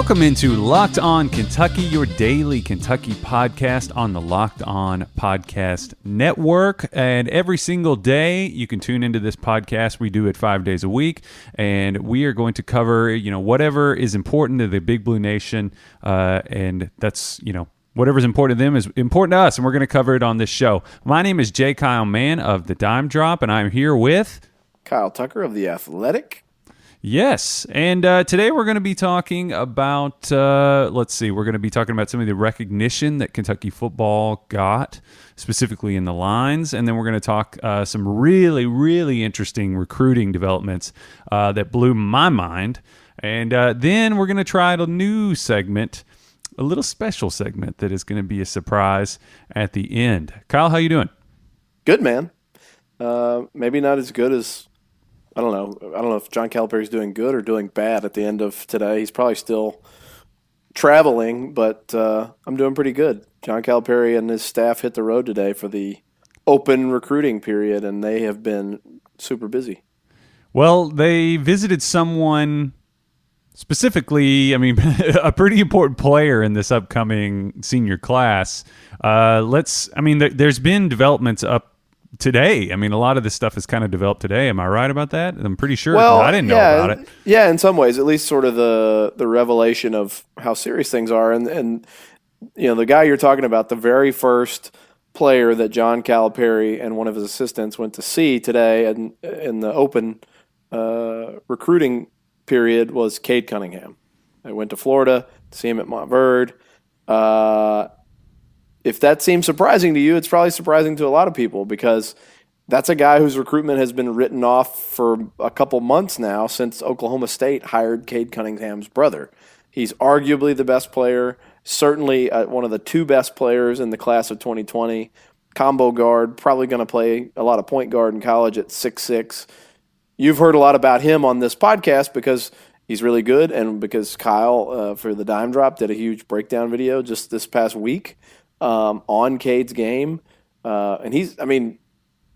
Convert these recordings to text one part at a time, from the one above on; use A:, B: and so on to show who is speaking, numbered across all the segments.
A: Welcome into Locked On Kentucky, your daily Kentucky podcast on the Locked On Podcast Network. And every single day, you can tune into this podcast. We do it five days a week, and we are going to cover, you know, whatever is important to the Big Blue Nation, uh, and that's, you know, whatever's important to them is important to us, and we're going to cover it on this show. My name is J. Kyle Mann of the Dime Drop, and I'm here with
B: Kyle Tucker of the Athletic.
A: Yes. And uh, today we're going to be talking about, uh, let's see, we're going to be talking about some of the recognition that Kentucky football got, specifically in the lines. And then we're going to talk uh, some really, really interesting recruiting developments uh, that blew my mind. And uh, then we're going to try a new segment, a little special segment that is going to be a surprise at the end. Kyle, how you doing?
B: Good, man. Uh, maybe not as good as I don't know. I don't know if John Calipari's doing good or doing bad at the end of today. He's probably still traveling, but uh, I'm doing pretty good. John Calipari and his staff hit the road today for the open recruiting period, and they have been super busy.
A: Well, they visited someone specifically, I mean, a pretty important player in this upcoming senior class. Uh, let's, I mean, there, has been developments up today. I mean, a lot of this stuff is kind of developed today. Am I right about that? I'm pretty sure. Well, I didn't know
B: yeah,
A: about it.
B: Yeah, in some ways, at least sort of the the revelation of how serious things are, and and you know, the guy you're talking about, the very first player that John Calipari and one of his assistants went to see today, and in the open uh, recruiting period was Cade Cunningham. I went to Florida to see him at Montverde. Uh, if that seems surprising to you, it's probably surprising to a lot of people because that's a guy whose recruitment has been written off for a couple months now since Oklahoma State hired Cade Cunningham's brother. He's arguably the best player, certainly uh, one of the two best players in the class of 2020. Combo guard, probably going to play a lot of point guard in college at six six. You've heard a lot about him on this podcast because he's really good and because Kyle uh, for the dime drop did a huge breakdown video just this past week um, on Cade's game, uh, and he's I mean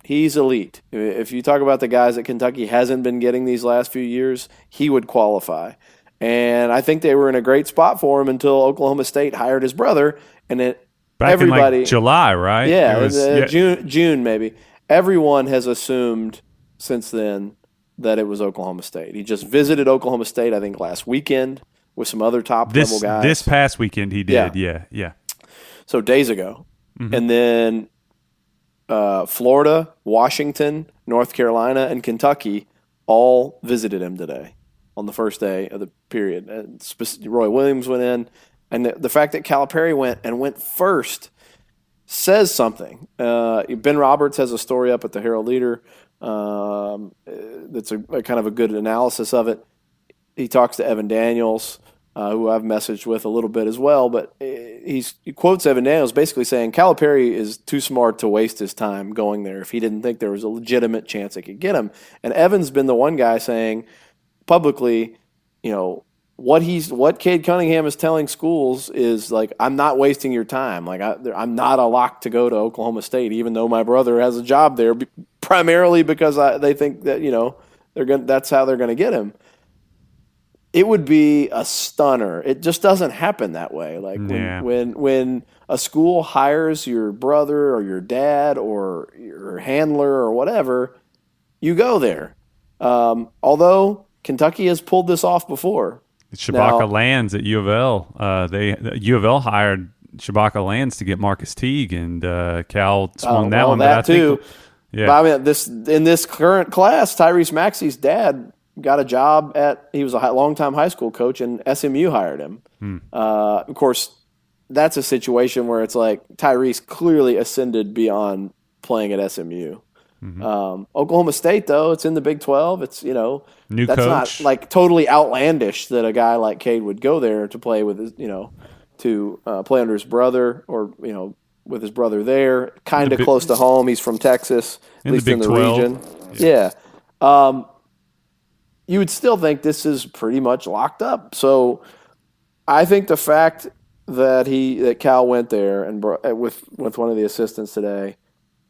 B: he's elite. If you talk about the guys that Kentucky hasn't been getting these last few years, he would qualify. And I think they were in a great spot for him until Oklahoma State hired his brother, and it
A: Back
B: everybody
A: like July, right?
B: Yeah, was, uh, yeah, June June maybe. Everyone has assumed since then that it was Oklahoma State. He just visited Oklahoma State, I think, last weekend with some other top
A: this,
B: level guys.
A: This past weekend, he did. Yeah, yeah. yeah
B: so days ago, mm-hmm. and then uh, Florida, Washington, North Carolina, and Kentucky all visited him today on the first day of the period. And Roy Williams went in, and the, the fact that Calipari went and went first says something. Uh, ben Roberts has a story up at the Herald Leader um, that's a, a, kind of a good analysis of it. He talks to Evan Daniels uh, who I've messaged with a little bit as well. But he's, he quotes Evan Daniels basically saying Calipari is too smart to waste his time going there if he didn't think there was a legitimate chance they could get him. And Evan's been the one guy saying publicly, you know, what he's what Cade Cunningham is telling schools is like I'm not wasting your time. Like I, am not a lock to go to Oklahoma State, even though my brother has a job there, primarily because I, they think that you know they're going that's how they're going to get him it would be a stunner. It just doesn't happen that way. Like when yeah. when when a school hires your brother or your dad or your handler or whatever, you go there. Um, although Kentucky has pulled this off before.
A: Shabaka now, Lands at U of L. Uh, they U of L hired Shabaka Lands to get Marcus Teague, and uh, Cal swung uh, that
B: well,
A: one.
B: That too. Think, yeah. But I mean, this in this current class, Tyrese Maxey's dad got a job at he was a longtime high school coach and SMU hired him. Hmm. Uh, of course, that's a situation where it's like Tyrese clearly ascended beyond playing at SMU. Mm-hmm. Um, Oklahoma State though, it's in the Big Twelve. It's you know
A: New
B: that's
A: coach.
B: not like totally outlandish that a guy like Cade would go there to play with his you know to uh, play under his brother or you know with his brother there, kind of close to home. He's from Texas, at least
A: the
B: in the
A: 12.
B: region. Yeah. yeah. Um, you would still think this is pretty much locked up. So I think the fact that he that Cal went there and brought, uh, with with one of the assistants today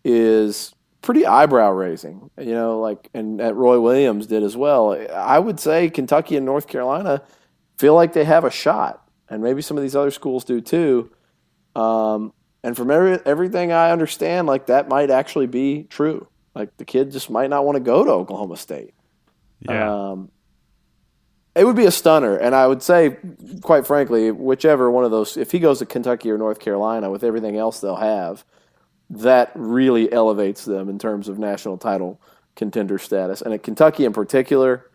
B: is pretty eyebrow raising. You know, like and at Roy Williams did as well. I would say Kentucky and North Carolina feel like they have a shot, and maybe some of these other schools do too. Um, and from every, everything I understand, like that might actually be true. Like the kid just might not want to go to Oklahoma State.
A: Yeah.
B: Um, it would be a stunner, and I would say, quite frankly, whichever one of those, if he goes to Kentucky or North Carolina with everything else they'll have, that really elevates them in terms of national title contender status. And at Kentucky in particular,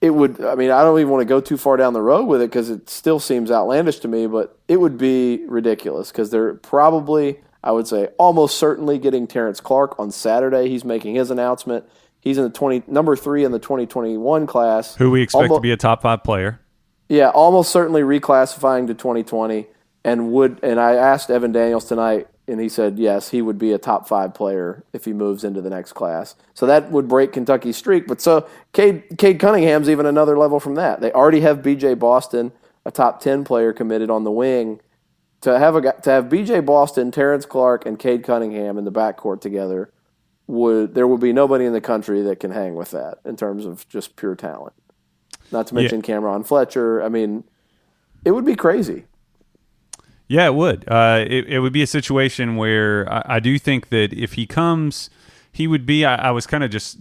B: it would, I mean, I don't even want to go too far down the road with it because it still seems outlandish to me, but it would be ridiculous because they're probably, I would say, almost certainly getting Terrence Clarke on Saturday. He's making his announcement. He's in the 20, number three in the 2021 class.
A: Who we expect
B: Almo-
A: to be a top five player.
B: Yeah, almost certainly reclassifying to 2020, and would. And I asked Evan Daniels tonight, and he said yes, he would be a top five player if he moves into the next class. So that would break Kentucky's streak. But so Cade, Cade Cunningham's even another level from that. They already have B.J. Boston, a top 10 player, committed on the wing. To have a to have B.J. Boston, Terrence Clarke, and Cade Cunningham in the backcourt together would there would be nobody in the country that can hang with that in terms of just pure talent. Not to mention Cameron Fletcher. I mean, it would be crazy.
A: Yeah, it would. Uh, it, it would be a situation where I, I do think that if he comes, he would be. I, I was kind of just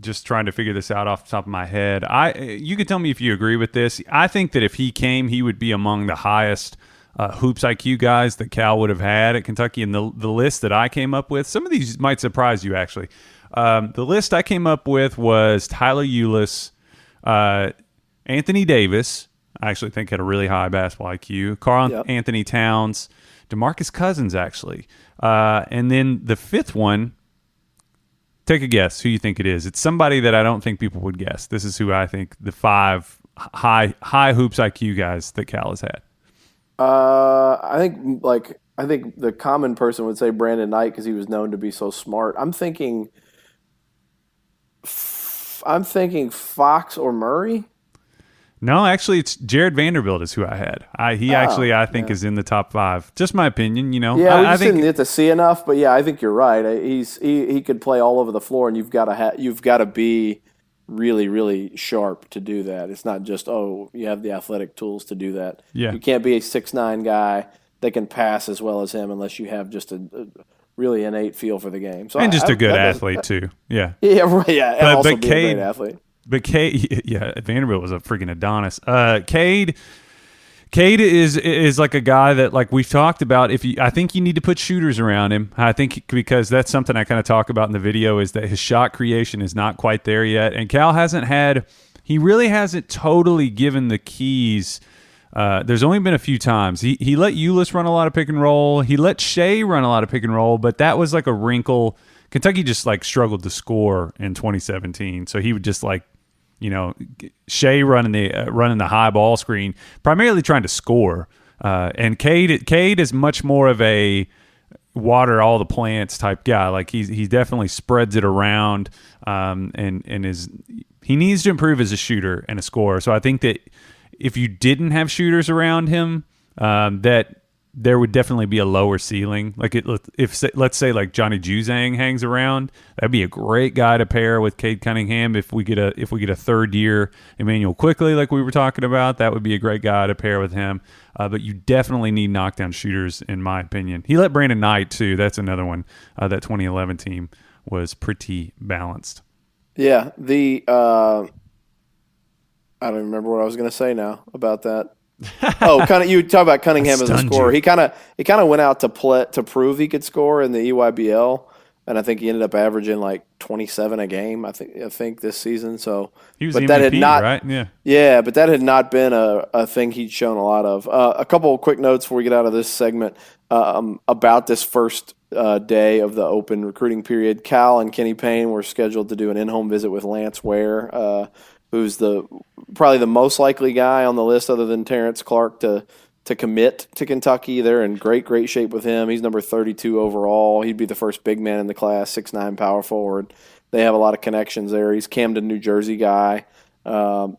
A: just trying to figure this out off the top of my head. I you could tell me if you agree with this. I think that if he came, he would be among the highest uh, hoops IQ guys that Cal would have had at Kentucky. And the the list that I came up with, some of these might surprise you actually. Um, the list I came up with was Tyler Ulis, uh, Anthony Davis. I actually think had a really high basketball IQ. Karl
B: Yep.
A: Anthony Towns, Demarcus Cousins actually, uh, and then the fifth one. Take a guess who you think it is. It's somebody that I don't think people would guess. This is who I think the five high high hoops IQ guys that Cal has had.
B: Uh, I think like I think the common person would say Brandon Knight because he was known to be so smart. I'm thinking, I'm thinking Fox or Murray.
A: No, actually, it's Jarred Vanderbilt is who I had. I, he actually I think is in the top five. Just my opinion, you know.
B: Yeah,
A: I,
B: we
A: I think
B: didn't get to see enough, but yeah, I think you're right. He's he, he could play all over the floor, and you've got to ha- you've got to be really really sharp to do that. It's not just oh you have the athletic tools to do that.
A: Yeah.
B: you can't be a six nine guy that can pass as well as him unless you have just a, a really innate feel for the game. So
A: and just
B: a
A: good athlete too. Yeah.
B: Yeah, right. Yeah, and
A: But-
B: also
A: but
B: be a great
A: Cade-
B: athlete.
A: But Cade, yeah, Vanderbilt was a freaking Adonis. Uh, Cade, Cade is is like a guy that like we've talked about. If you, I think you need to put shooters around him. I think because that's something I kind of talk about in the video is that his shot creation is not quite there yet, and Cal hasn't had. He really hasn't totally given the keys. Uh, there's only been a few times he he let Ulis run a lot of pick and roll. He let Shai run a lot of pick and roll, but that was like a wrinkle. Kentucky just like struggled to score in 2017, so he would just like you know, Shai running the uh, running the high ball screen, primarily trying to score. Uh, and Cade Cade is much more of a water all the plants type guy. Like he's he definitely spreads it around, um, and and is he needs to improve as a shooter and a scorer. So I think that if you didn't have shooters around him, um, that there would definitely be a lower ceiling. Like it, if let's say like Johnny Juzang hangs around, that'd be a great guy to pair with Cade Cunningham. If we get a if we get a third year Immanuel Quickley, like we were talking about, that would be a great guy to pair with him. Uh, but you definitely need knockdown shooters, in my opinion. He let Brandon Knight too. That's another one. Uh, that 2011 team was pretty balanced.
B: Yeah, the uh, I don't remember what I was going to say now about that. oh, kind of. You talk about Cunningham as a scorer.
A: you.
B: He kind of he kind of went out to play to prove he could score in the EYBL, and I think he ended up averaging like twenty seven a game. I think I think this season. So,
A: He was
B: but
A: the
B: that
A: MVP,
B: had not
A: right? Yeah.
B: Yeah, but that had not been a, a thing he'd shown a lot of. Uh, a couple of quick notes before we get out of this segment um, about this first uh, day of the open recruiting period. Cal and Kenny Payne were scheduled to do an in-home visit with Lance Ware, uh, who's the probably the most likely guy on the list, other than Terrence Clarke, to to commit to Kentucky. They're in great great shape with him. He's number 32 overall. He'd be the first big man in the class, six nine power forward. They have a lot of connections there. He's Camden, New Jersey guy. Um,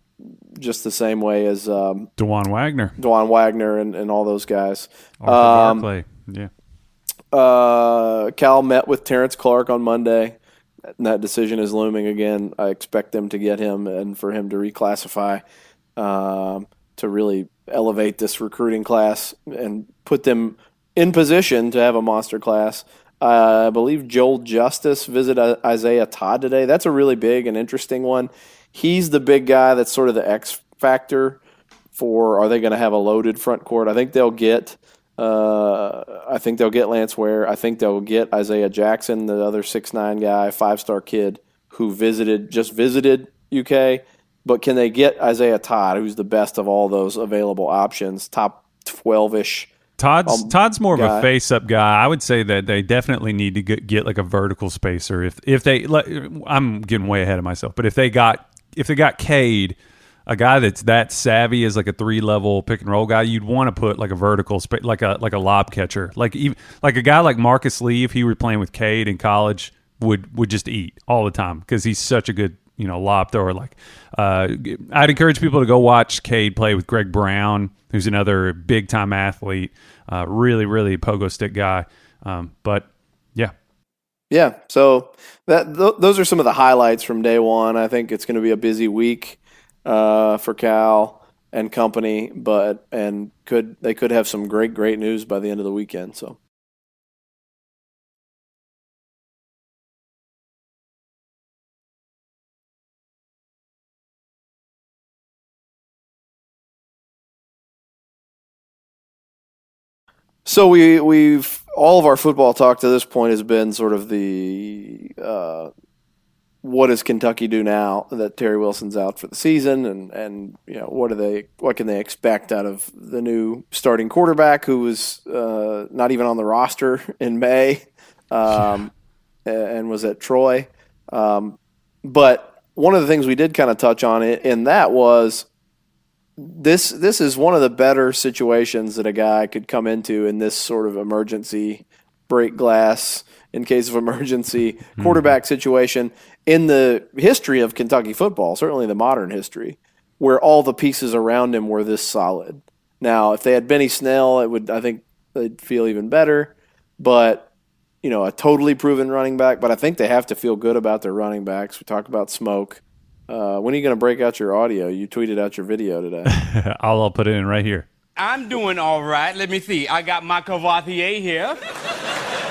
B: just the same way as um,
A: Dajuan Wagner,
B: Dajuan Wagner and, and all those guys. Um,
A: Barclay. Yeah.
B: Uh, Cal met with Terrence Clark on Monday. That decision is looming again. I expect them to get him and for him to reclassify um, to really elevate this recruiting class and put them in position to have a monster class. Uh, I believe Joel Justus visited Isaiah Todd today. That's a really big and interesting one. He's the big guy that's sort of the X factor for are they going to have a loaded front court? I think they'll get. Uh, I think they'll get Lance Ware. I think they'll get Isaiah Jackson, the other six nine guy, five star kid who visited just visited UK. But can they get Isaiah Todd, who's the best of all those available options, top twelve ish?
A: Todd's um, Todd's more guy. of a face up guy. I would say that they definitely need to get, get like a vertical spacer. If if they, I'm getting way ahead of myself, but if they got if they got Cade a guy that's that savvy as like a three level pick and roll guy, you'd want to put like a vertical like a like a lob catcher, like even like a guy like Marcus Lee, if he were playing with Cade in college, would would just eat all the time because he's such a good you know lob thrower. Like, uh, I'd encourage people to go watch Cade play with Greg Brown, who's another big time athlete, uh, really really pogo stick guy. Um, but yeah,
B: yeah. So that th- those are some of the highlights from day one. I think it's going to be a busy week uh, for Cal and company, but and could they could have some great great news by the end of the weekend. So. So we we've all of our football talk to this point has been sort of the uh, what does Kentucky do now that Terry Wilson's out for the season, and and you know what do they what can they expect out of the new starting quarterback who was uh, not even on the roster in May, um, and was at Troy, um, but one of the things we did kind of touch on it in that was this this is one of the better situations that a guy could come into in this sort of emergency break glass in case of emergency mm-hmm. quarterback situation in the history of Kentucky football, certainly the modern history, where all the pieces around him were this solid. Now, if they had Benny Snell, it would I think they'd feel even better. But you know, a totally proven running back. But I think they have to feel good about their running backs. We talk about Smoke. Uh, when are you going to break out your audio? You tweeted out your video today.
A: I'll, I'll put it in right here.
C: I'm doing all right. Let me see. I got my Courvoisier here.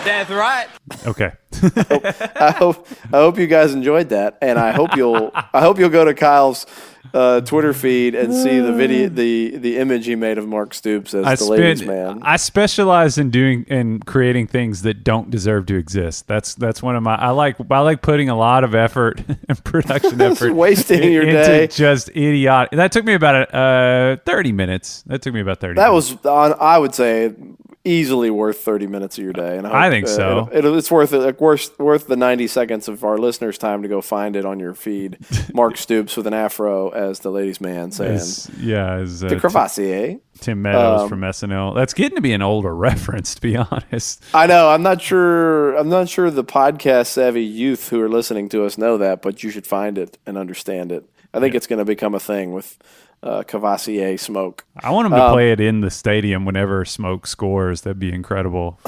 C: That's right.
A: Okay.
B: I, hope, I hope you guys enjoyed that, and I hope you'll I hope you'll go to Kyle's uh, Twitter feed and see the video, the the image he made of Mark Stoops as I the spend, ladies man.
A: I specialize in doing and creating things that don't deserve to exist. That's that's one of my. I like I like putting a lot of effort and production effort,
B: wasting in, your into day,
A: just idiot. That took me about uh, thirty minutes. That took me about thirty.
B: That
A: minutes.
B: was on. I would say easily worth 30 minutes of your day. And I,
A: I think so.
B: it, it, it's worth it. Like worth, worth the 90 seconds of our listeners' time to go find it on your feed. Mark Stoops with an afro as the ladies' man saying,
A: "Yeah, as
B: uh, the Courvoisier."
A: Tim Meadows um, from SNL. That's getting to be an older reference, to be honest.
B: I know. I'm not sure. I'm not sure the podcast savvy youth who are listening to us know that, but you should find it and understand it. I think yeah. it's going to become a thing with uh, Courvoisier Smoke.
A: I want him to um, play it in the stadium whenever Smoke scores. That'd be incredible.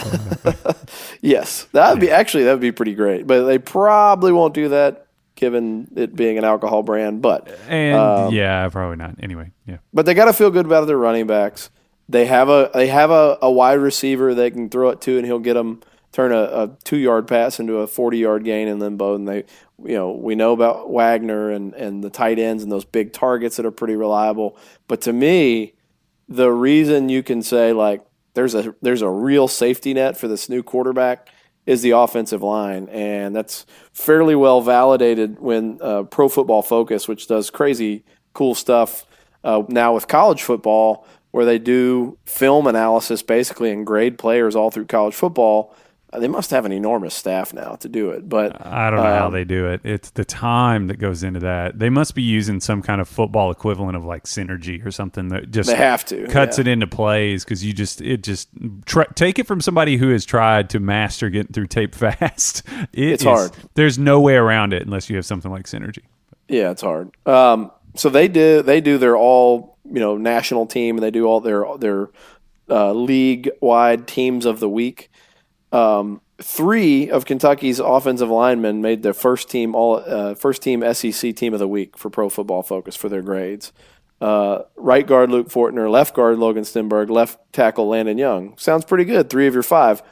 B: yes, that'd be actually that'd be pretty great. But they probably won't do that given it being an alcohol brand. But
A: and um, yeah, probably not. Anyway, yeah.
B: But they got to feel good about their running backs. They have a they have a, a wide receiver they can throw it to, and he'll get them turn a, a two yard pass into a forty yard gain in limbo. And they you know, we know about Wagner and, and the tight ends and those big targets that are pretty reliable. But to me, the reason you can say like there's a there's a real safety net for this new quarterback is the offensive line, and that's fairly well validated when uh, Pro Football Focus, which does crazy cool stuff uh, now with college football, where they do film analysis basically and grade players all through college football they must have an enormous staff now to do it. But
A: I don't know um, how they do it. It's the time that goes into that. They must be using some kind of football equivalent of like synergy or something that just
B: they have to
A: cuts
B: yeah.
A: it into plays because you just it just take it from somebody who has tried to master getting through tape fast.
B: It it's is, hard.
A: There's no way around it unless you have something like synergy.
B: Yeah, it's hard. Um, so they do they do their all you know national team and they do all their their uh, league wide teams of the week. Um, three of Kentucky's offensive linemen made their first team all uh, first team SEC team of the week for Pro Football Focus for their grades. uh, right guard Luke Fortner, left guard Logan Stenberg, left tackle Landon Young. Sounds pretty good. Three of your five.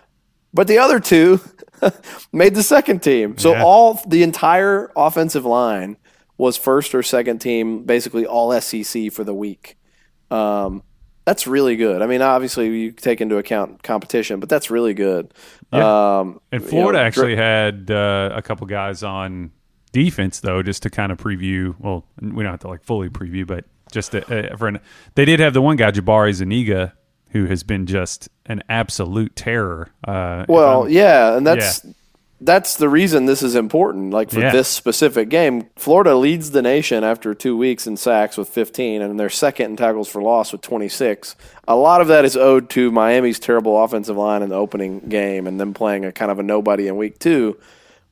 B: But the other two made the second team. So
A: Yeah.
B: all the entire offensive line was first or second team, basically all SEC for the week. Um, that's really good. I mean, obviously you take into account competition, but that's really good.
A: Yeah.
B: Um,
A: And
B: you
A: Florida
B: know,
A: actually had uh, a couple guys on defense though, just to kind of preview. Well, we don't have to like fully preview, but just to, uh, for an, they did have the one guy Jabari Zuniga who has been just an absolute terror. Uh,
B: Well, yeah, and that's that's the reason this is important. Like for
A: Yeah.
B: this specific game, Florida leads the nation after two weeks in sacks with 15, and they're second in tackles for loss with 26. A lot of that is owed to Miami's terrible offensive line in the opening game, and them playing a kind of a nobody in week two.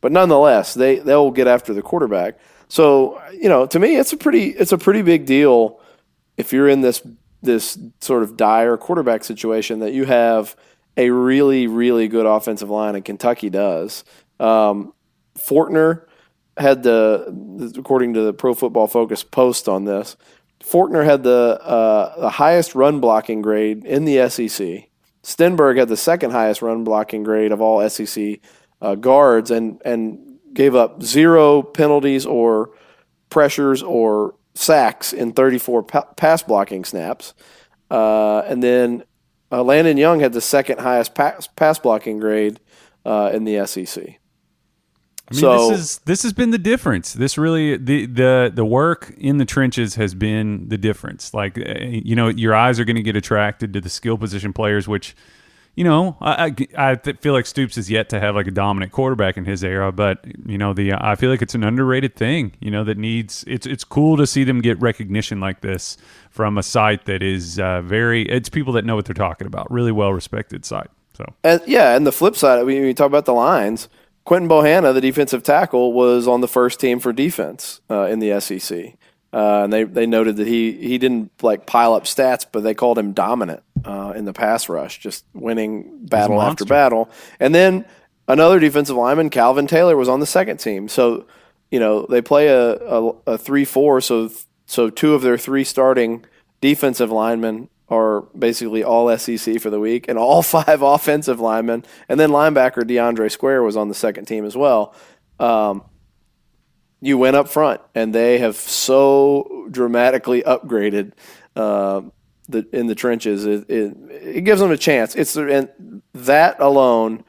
B: But nonetheless, they they'll get after the quarterback. So you know, to me, it's a pretty it's a pretty big deal if you're in this this sort of dire quarterback situation that you have a really really good offensive line and Kentucky does. Um, Fortner had the according to the Pro Football Focus post on this. Fortner had the uh, the highest run blocking grade in the SEC. Stenberg had the second highest run blocking grade of all SEC uh, guards and and gave up zero penalties or pressures or sacks in 34 pa- pass blocking snaps. Uh, and then uh, Landon Young had the second highest pass, pass blocking grade uh, in the SEC.
A: I mean,
B: so
A: this is this has been the difference. This really the the the work in the trenches has been the difference. Like uh, you know, your eyes are going to get attracted to the skill position players, which you know I I, I feel like Stoops is yet to have like a dominant quarterback in his era, but you know the I feel like it's an underrated thing. You know that needs it's it's cool to see them get recognition like this from a site that is uh, very it's people that know what they're talking about, really well respected site. So
B: And, yeah, and the flip side, I mean, you talk about the lines, Quinton Bohanna, the defensive tackle, was on the first team for defense uh, in the SEC. Uh, and they, they noted that he, he didn't like pile up stats, but they called him dominant uh, in the pass rush, just winning battle after battle. And then another defensive lineman, Calvin Taylor, was on the second team. So, you know, they play a, a, a 3 4. So, so two of their three starting defensive linemen are basically all SEC for the week, and all five offensive linemen, and then linebacker DeAndre Square was on the second team as well. Um, you went up front, and they have so dramatically upgraded uh, the in the trenches. It, it, it gives them a chance. It's and that alone,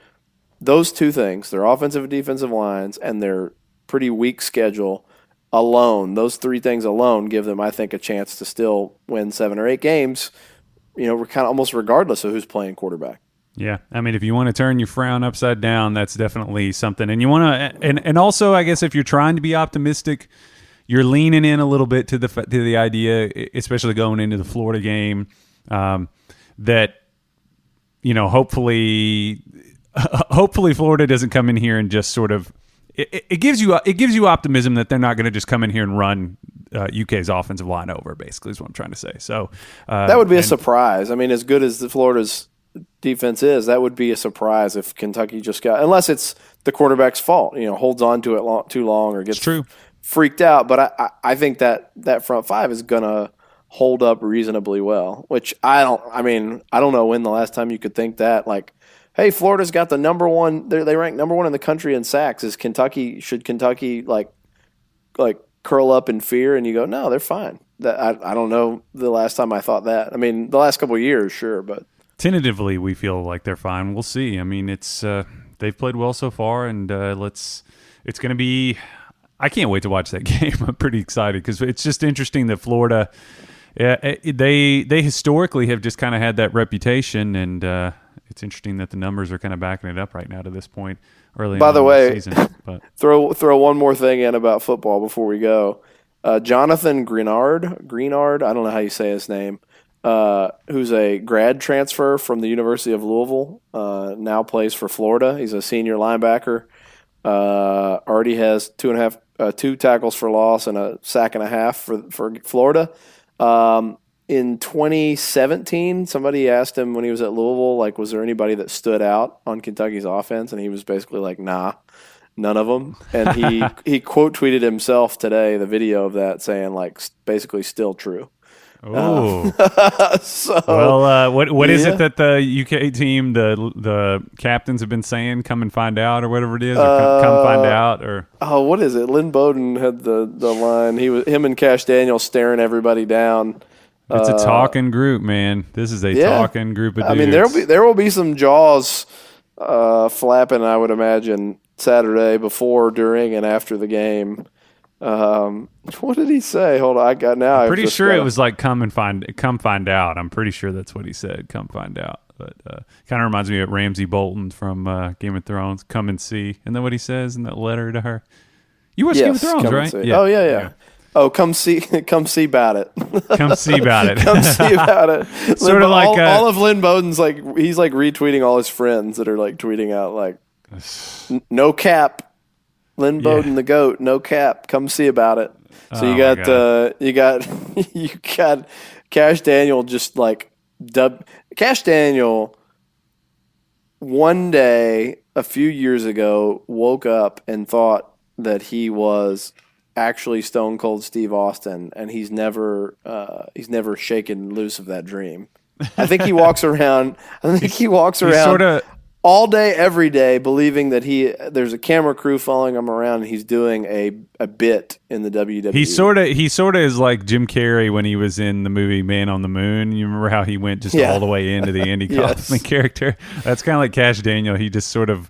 B: those two things, their offensive and defensive lines, and their pretty weak schedule alone, those three things alone give them, I think, a chance to still win seven or eight games. You know, we're kind of almost regardless of who's playing quarterback.
A: Yeah, I mean, if you want to turn your frown upside down, that's definitely something. And you want to, and and also, I guess if you're trying to be optimistic, you're leaning in a little bit to the to the idea, especially going into the Florida game, um, that you know, hopefully, hopefully Florida doesn't come in here and just sort of. It, it- gives you it gives you optimism that they're not going to just come in here and run uh, UK's offensive line over. Basically, is what I'm trying to say. So uh,
B: That would be a surprise. I mean, as good as the Florida's defense is, that would be a surprise if Kentucky just got, unless it's the quarterback's fault, you know, holds on to it long, too long or gets
A: true.
B: freaked out. But I, I, I think that that front five is going to hold up reasonably well, which I don't, I mean, I don't know when the last time you could think that. Like, hey, Florida's got the number one, they they rank number one in the country in sacks. Is Kentucky, should Kentucky like, like curl up in fear? And you go, no, they're fine. That I, I don't know the last time I thought that. I mean, the last couple of years, sure, but
A: tentatively we feel like they're fine. We'll see. I mean, it's uh, they've played well so far, and uh, let's. It's going to be. I can't wait to watch that game. I'm pretty excited because it's just interesting that Florida. Yeah, it- they they historically have just kind of had that reputation, and uh, it's interesting that the numbers are kind of backing it up right now to this point. Early
B: By the way-
A: season, but
B: throw throw one more thing in about football before we go. Uh, Jonathan Greenard, Greenard, I don't know how you say his name, uh, who's a grad transfer from the University of Louisville, uh, now plays for Florida. He's a senior linebacker. Uh, already has two and a half, uh, two tackles for loss and a sack and a half for for Florida. Um, in 2017, somebody asked him when he was at Louisville, like, was there anybody that stood out on Kentucky's offense? And he was basically like, nah, none of them. And he he quote tweeted himself today the video of that saying like basically still true.
A: Oh,
B: So
A: well, uh, what what is
B: yeah.
A: it that the UK team, the the captains have been saying? Come and find out, or whatever it is, or come, come find out, or
B: oh, what is it? Lynn Bowden had the the line. He was him and Kash Daniel staring everybody down.
A: it's a talking group, man. This is a
B: Uh, yeah.
A: talking group of dudes.
B: I mean, there'll be there will be some jaws uh, flapping. I would imagine Saturday before, during, and after the game. Um, what did he say? Hold on, I got now. I've
A: pretty sure it
B: gotta-
A: was like come and find come find out. I'm pretty sure that's what he said. Come find out. But uh, kind of reminds me of Ramsay Bolton from uh, Game of Thrones. Come and see. And then what he says in that letter to her. You watched Game of
B: Yes,
A: Thrones, right?
B: see. Oh yeah, yeah. Oh, come see, come see about it.
A: Come see about it.
B: come see about it.
A: Sort
B: Lynn
A: of like,
B: all,
A: uh,
B: all of Lynn Bowden's like he's like retweeting all his friends that are like tweeting out like, "N- no cap, Lynn Bowden the goat, no cap. Come see about it. So
A: Oh,
B: you got uh, you got you got Kash Daniel just like dub Kash Daniel. One day a few years ago, woke up and thought that he was actually Stone Cold Steve Austin, and he's never uh, he's never shaken loose of that dream. I think he walks around. I think he walks around
A: sort of
B: all day, every day, believing that he there's a camera crew following him around, and he's doing a a bit in the. WWE.
A: he sort of he sort of is like Jim Carrey when he was in the movie Man on the Moon. You remember how he went just
B: Yeah.
A: all the way into the Andy
B: Yes.
A: Kaufman character? That's kind of like Kash Daniel. He just sort of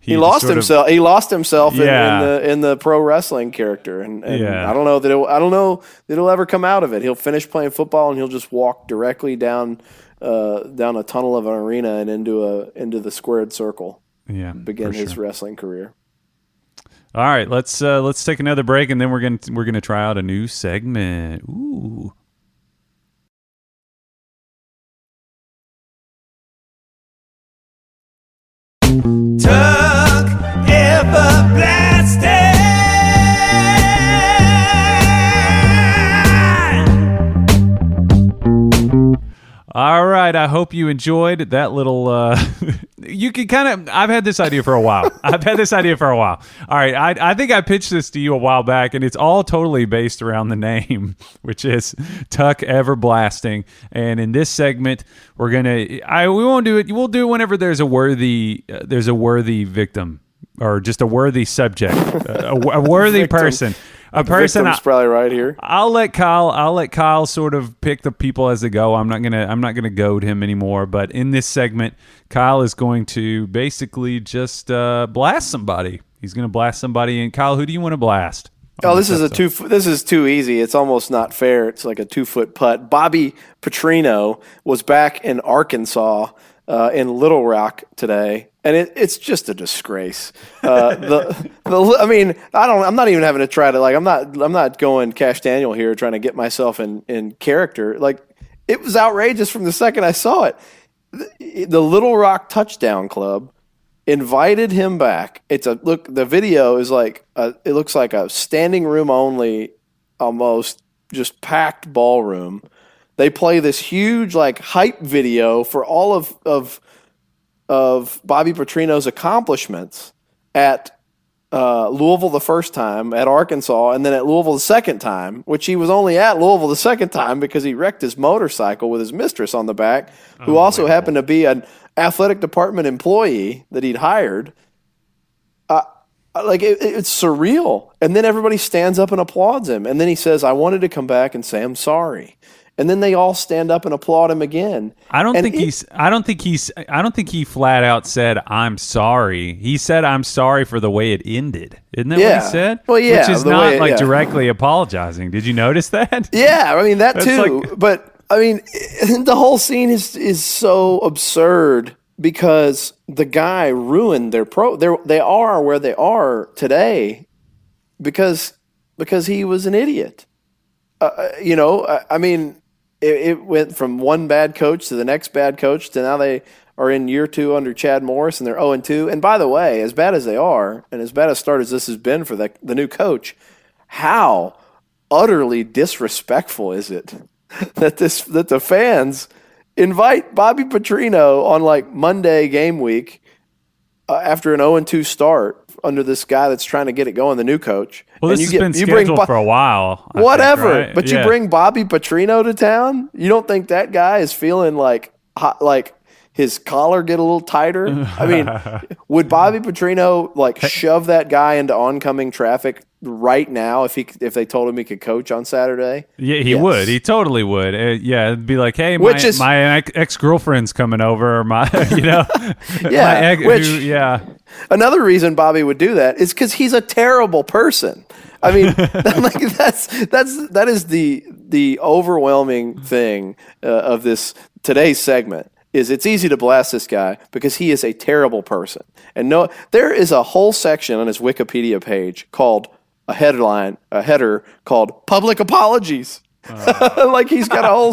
B: he
A: just
B: lost
A: sort of-
B: himself. he lost himself in,
A: Yeah.
B: in the in the pro wrestling character, and, and
A: Yeah.
B: I don't know that it, I don't know that he'll ever come out of it. He'll finish playing football, and he'll just walk directly down uh, down a tunnel of an arena and into a into the squared circle.
A: yeah,
B: Begin his
A: sure.
B: wrestling career.
A: All right, let's uh, let's take another break, and then we're gonna we're gonna try out a new segment. Ooh.
D: Tuck
A: All right, I hope you enjoyed that little. Uh, you can kind of. I've had this idea for a while. I've had this idea for a while. All right, I, I think I pitched this to you a while back, and it's all totally based around the name, which is Tuck Everblasting. And in this segment, we're gonna. I we won't do it. We'll do it whenever there's a worthy. Uh, there's a worthy victim, or just a worthy subject, a, a worthy person, a person. I-
B: probably right here.
A: I'll let Kyle. I'll let Kyle sort of pick the people as they go. I'm not gonna. I'm not gonna goad him anymore. But in this segment, Kyle is going to basically just uh, blast somebody. He's gonna blast somebody. And Kyle, who do you want to blast?
B: Oh, this is a two. This is too easy. It's almost not fair. It's like a two foot putt. Bobby Petrino was back in Arkansas uh, in Little Rock today, and it, it's just a disgrace. Uh, the the I mean, I don't. I'm not even having to try to like. I'm not. I'm not going Kash Daniel here, trying to get myself in in character. Like it was outrageous from the second I saw it. The, the Little Rock Touchdown Club invited him back. It's a look. The video is like a, it looks like a standing room only, almost just packed ballroom. They play this huge like hype video for all of of of Bobby Petrino's accomplishments at uh, Louisville the first time, at Arkansas, and then at Louisville the second time, which he was only at Louisville the second time because he wrecked his motorcycle with his mistress on the back, who also happened to be an athletic department employee that he'd hired. Uh, like it, it's surreal, and then everybody stands up and applauds him, and then he says, "I wanted to come back and say I'm sorry." And then they all stand up and applaud him again.
A: I don't
B: And
A: think
B: it-
A: he's. I don't think he's. I don't think he flat out said I'm sorry. He said I'm sorry for the way it ended. Isn't that what he said?
B: Well, yeah,
A: which is not
B: way-
A: like
B: yeah.
A: directly apologizing. Did you notice that?
B: Yeah, I mean that too.
A: like-
B: but I mean, the whole scene is is so absurd because the guy ruined their pro. They they are where they are today because because he was an idiot. Uh, you know, I, I mean, it, it went from one bad coach to the next bad coach to now they are in year two under Chad Morris and they're zero and two. And by the way, as bad as they are, and as bad a start as this has been for the the new coach, how utterly disrespectful is it that this that the fans invite Bobby Petrino on like Monday game week uh, after an 0 2 start under this guy that's trying to get it going, the new coach.
A: Well,
B: and
A: this
B: you
A: has
B: get-
A: been
B: you bring
A: scheduled
B: Bo-
A: for a while. I think,
B: whatever.
A: right?
B: But
A: Yeah.
B: you bring Bobby Petrino to town. You don't think that guy is feeling like hot, like his collar get a little tighter? I mean, would Bobby Petrino like shove that guy into oncoming traffic right now if he if they told him he could coach on Saturday?
A: Yeah, he
B: Yes.
A: would. He totally would. Uh, yeah, it'd be like, hey, my,
B: Which is-
A: my ex girlfriend's coming over. Or my, you know,
B: Yeah,
A: my ex,
B: which-
A: who- yeah,
B: Another reason Bobby would do that is because he's a terrible person. I mean, like that's that's that is the the overwhelming thing uh, of this today's segment is it's easy to blast this guy because he is a terrible person. And no, there is a whole section on his Wikipedia page called a headline, a header called "Public Apologies." Uh. like he's got a whole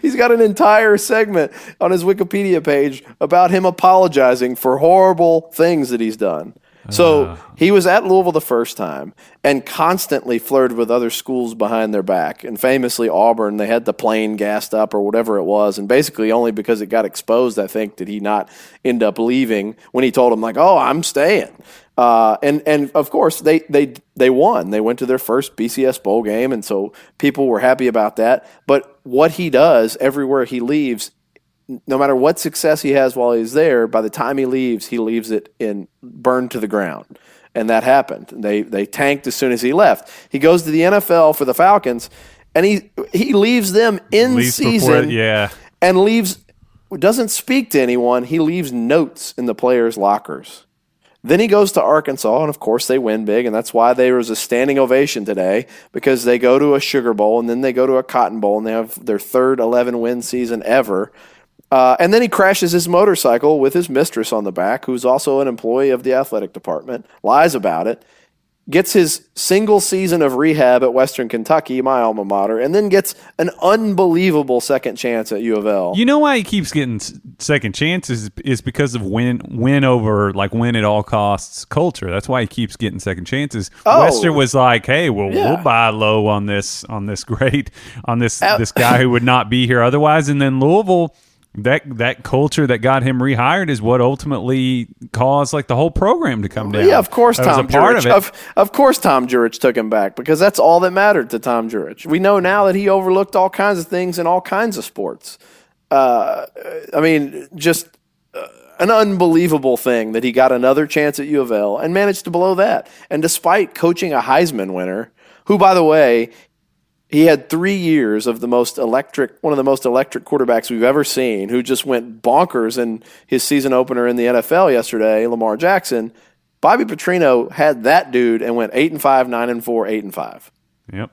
B: he's got an entire segment on his Wikipedia page about him apologizing for horrible things that he's done. So he was at Louisville the first time and constantly flirted with other schools behind their back. And famously, Auburn, they had the plane gassed up or whatever it was. And basically, only because it got exposed, I think, did he not end up leaving when he told him, like, oh, I'm staying. Uh, and and of course they they they won. They went to their first BCS bowl game, and so people were happy about that. But what he does everywhere he leaves, no matter what success he has while he's there, by the time he leaves, he leaves it in burned to the ground. And that happened. They they tanked as soon as he left. He goes to the NFL for the Falcons, and he he leaves them in
A: Leaves
B: season
A: yeah.
B: and leaves doesn't speak to anyone. He leaves notes in the players' lockers. Then he goes to Arkansas, and of course they win big, and that's why there was a standing ovation today because they go to a Sugar Bowl and then they go to a Cotton Bowl and they have their third 11 win season ever. Uh, and then he crashes his motorcycle with his mistress on the back, who's also an employee of the athletic department, lies about it, gets his single season of rehab at Western Kentucky, my alma mater, and then gets an unbelievable second chance at U of L.
A: You know why he keeps getting second chances is because of win win over like win at all costs culture. That's why he keeps getting second chances.
B: Oh.
A: Western was like, "Hey, well,
B: Yeah.
A: we'll buy low on this on this great on this
B: Uh,
A: this guy who would not be here otherwise." And then Louisville, that that culture that got him rehired is what ultimately caused like the whole program to come down.
B: Yeah, of course,
A: That
B: Tom Jurich.
A: of.
B: Of, of course, Tom Jurich took him back because that's all that mattered to Tom Jurich. We know now that he overlooked all kinds of things in all kinds of sports. Uh, I mean, just uh, an unbelievable thing that he got another chance at U of L and managed to blow that. And despite coaching a Heisman winner, who, by the way, he had three years of the most electric, one of the most electric quarterbacks we've ever seen, who just went bonkers in his season opener in the NFL yesterday, Lamar Jackson. Bobby Petrino had that dude and went eight and five, nine and four, eight and five.
A: Yep.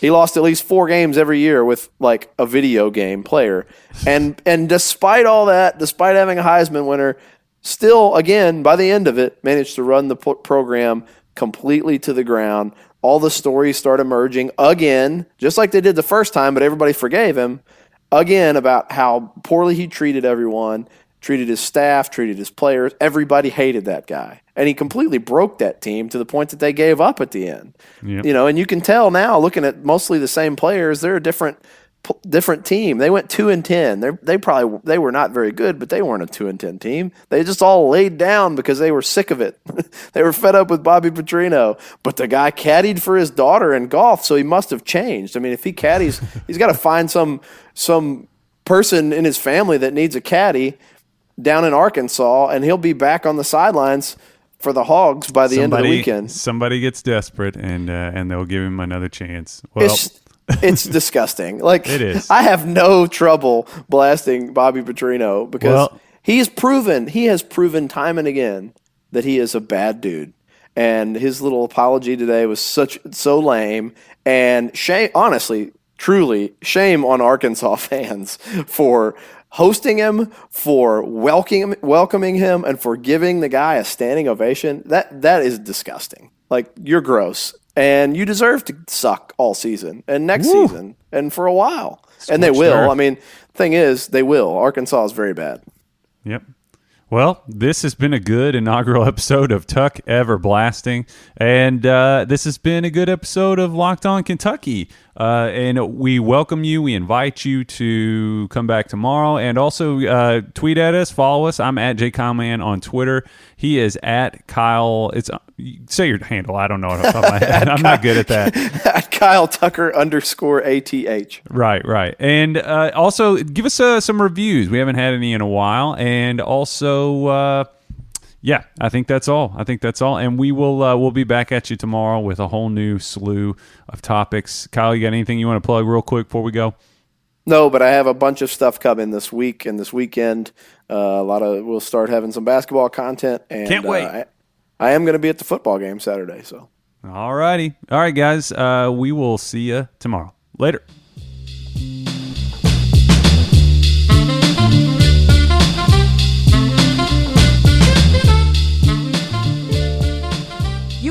B: He lost at least four games every year with like a video game player, and and despite all that, despite having a Heisman winner, still again by the end of it managed to run the pro- program completely to the ground. All the stories start emerging again, just like they did the first time, but everybody forgave him again about how poorly he treated everyone, treated his staff, treated his players. Everybody hated that guy. And he completely broke that team to the point that they gave up at the end.
A: Yep.
B: You know, and you can tell now looking at mostly the same players, they're a different different team. They went 2 and 10. They they probably they were not very good, but they weren't a 2 and 10 team. They just all laid down because they were sick of it. they were fed up with Bobby Petrino. But the guy caddied for his daughter in golf, so he must have changed. I mean, if he caddies, he's got to find some some person in his family that needs a caddy down in Arkansas, and he'll be back on the sidelines for the Hogs by the end of the weekend.
A: somebody gets desperate and uh, and they'll give him another chance. Well,
B: It's it's disgusting. Like
A: It is.
B: I have no trouble blasting Bobby Petrino because
A: Well-
B: he's proven he has proven time and again that he is a bad dude. And his little apology today was such so lame and shame honestly, truly shame on Arkansas fans for hosting him, for welcoming welcoming him and for giving the guy a standing ovation. That that is disgusting. Like you're gross and you deserve to suck all season and next
A: Woo.
B: season and for a while. and they will. I mean, thing is, they will. Arkansas is very bad.
A: Yep. Well, this has been a good inaugural episode of Tuck Ever Blasting, and uh, this has been a good episode of Locked On Kentucky. Uh, and we welcome you. We invite you to come back tomorrow, and also uh, tweet at us, follow us. I'm at jkyleman on Twitter. He is at Kyle. It's say your handle. I don't know. Off my head. I'm not good at that.
B: at Kyle Tucker underscore ATH.
A: Right, right. And uh, also give us uh, some reviews. We haven't had any in a while. And also, uh, yeah, I think that's all. I think that's all. And we will uh, we'll be back at you tomorrow with a whole new slew of topics. Kyle, you got anything you want to plug real quick before we go?
B: No, but I have a bunch of stuff coming this week and this weekend. Uh, a lot of we'll start having some basketball content. And
A: can't wait.
B: Uh, I, I, am going to be at the football game Saturday. So,
A: all righty, all right, guys. Uh, we will see you tomorrow. Later.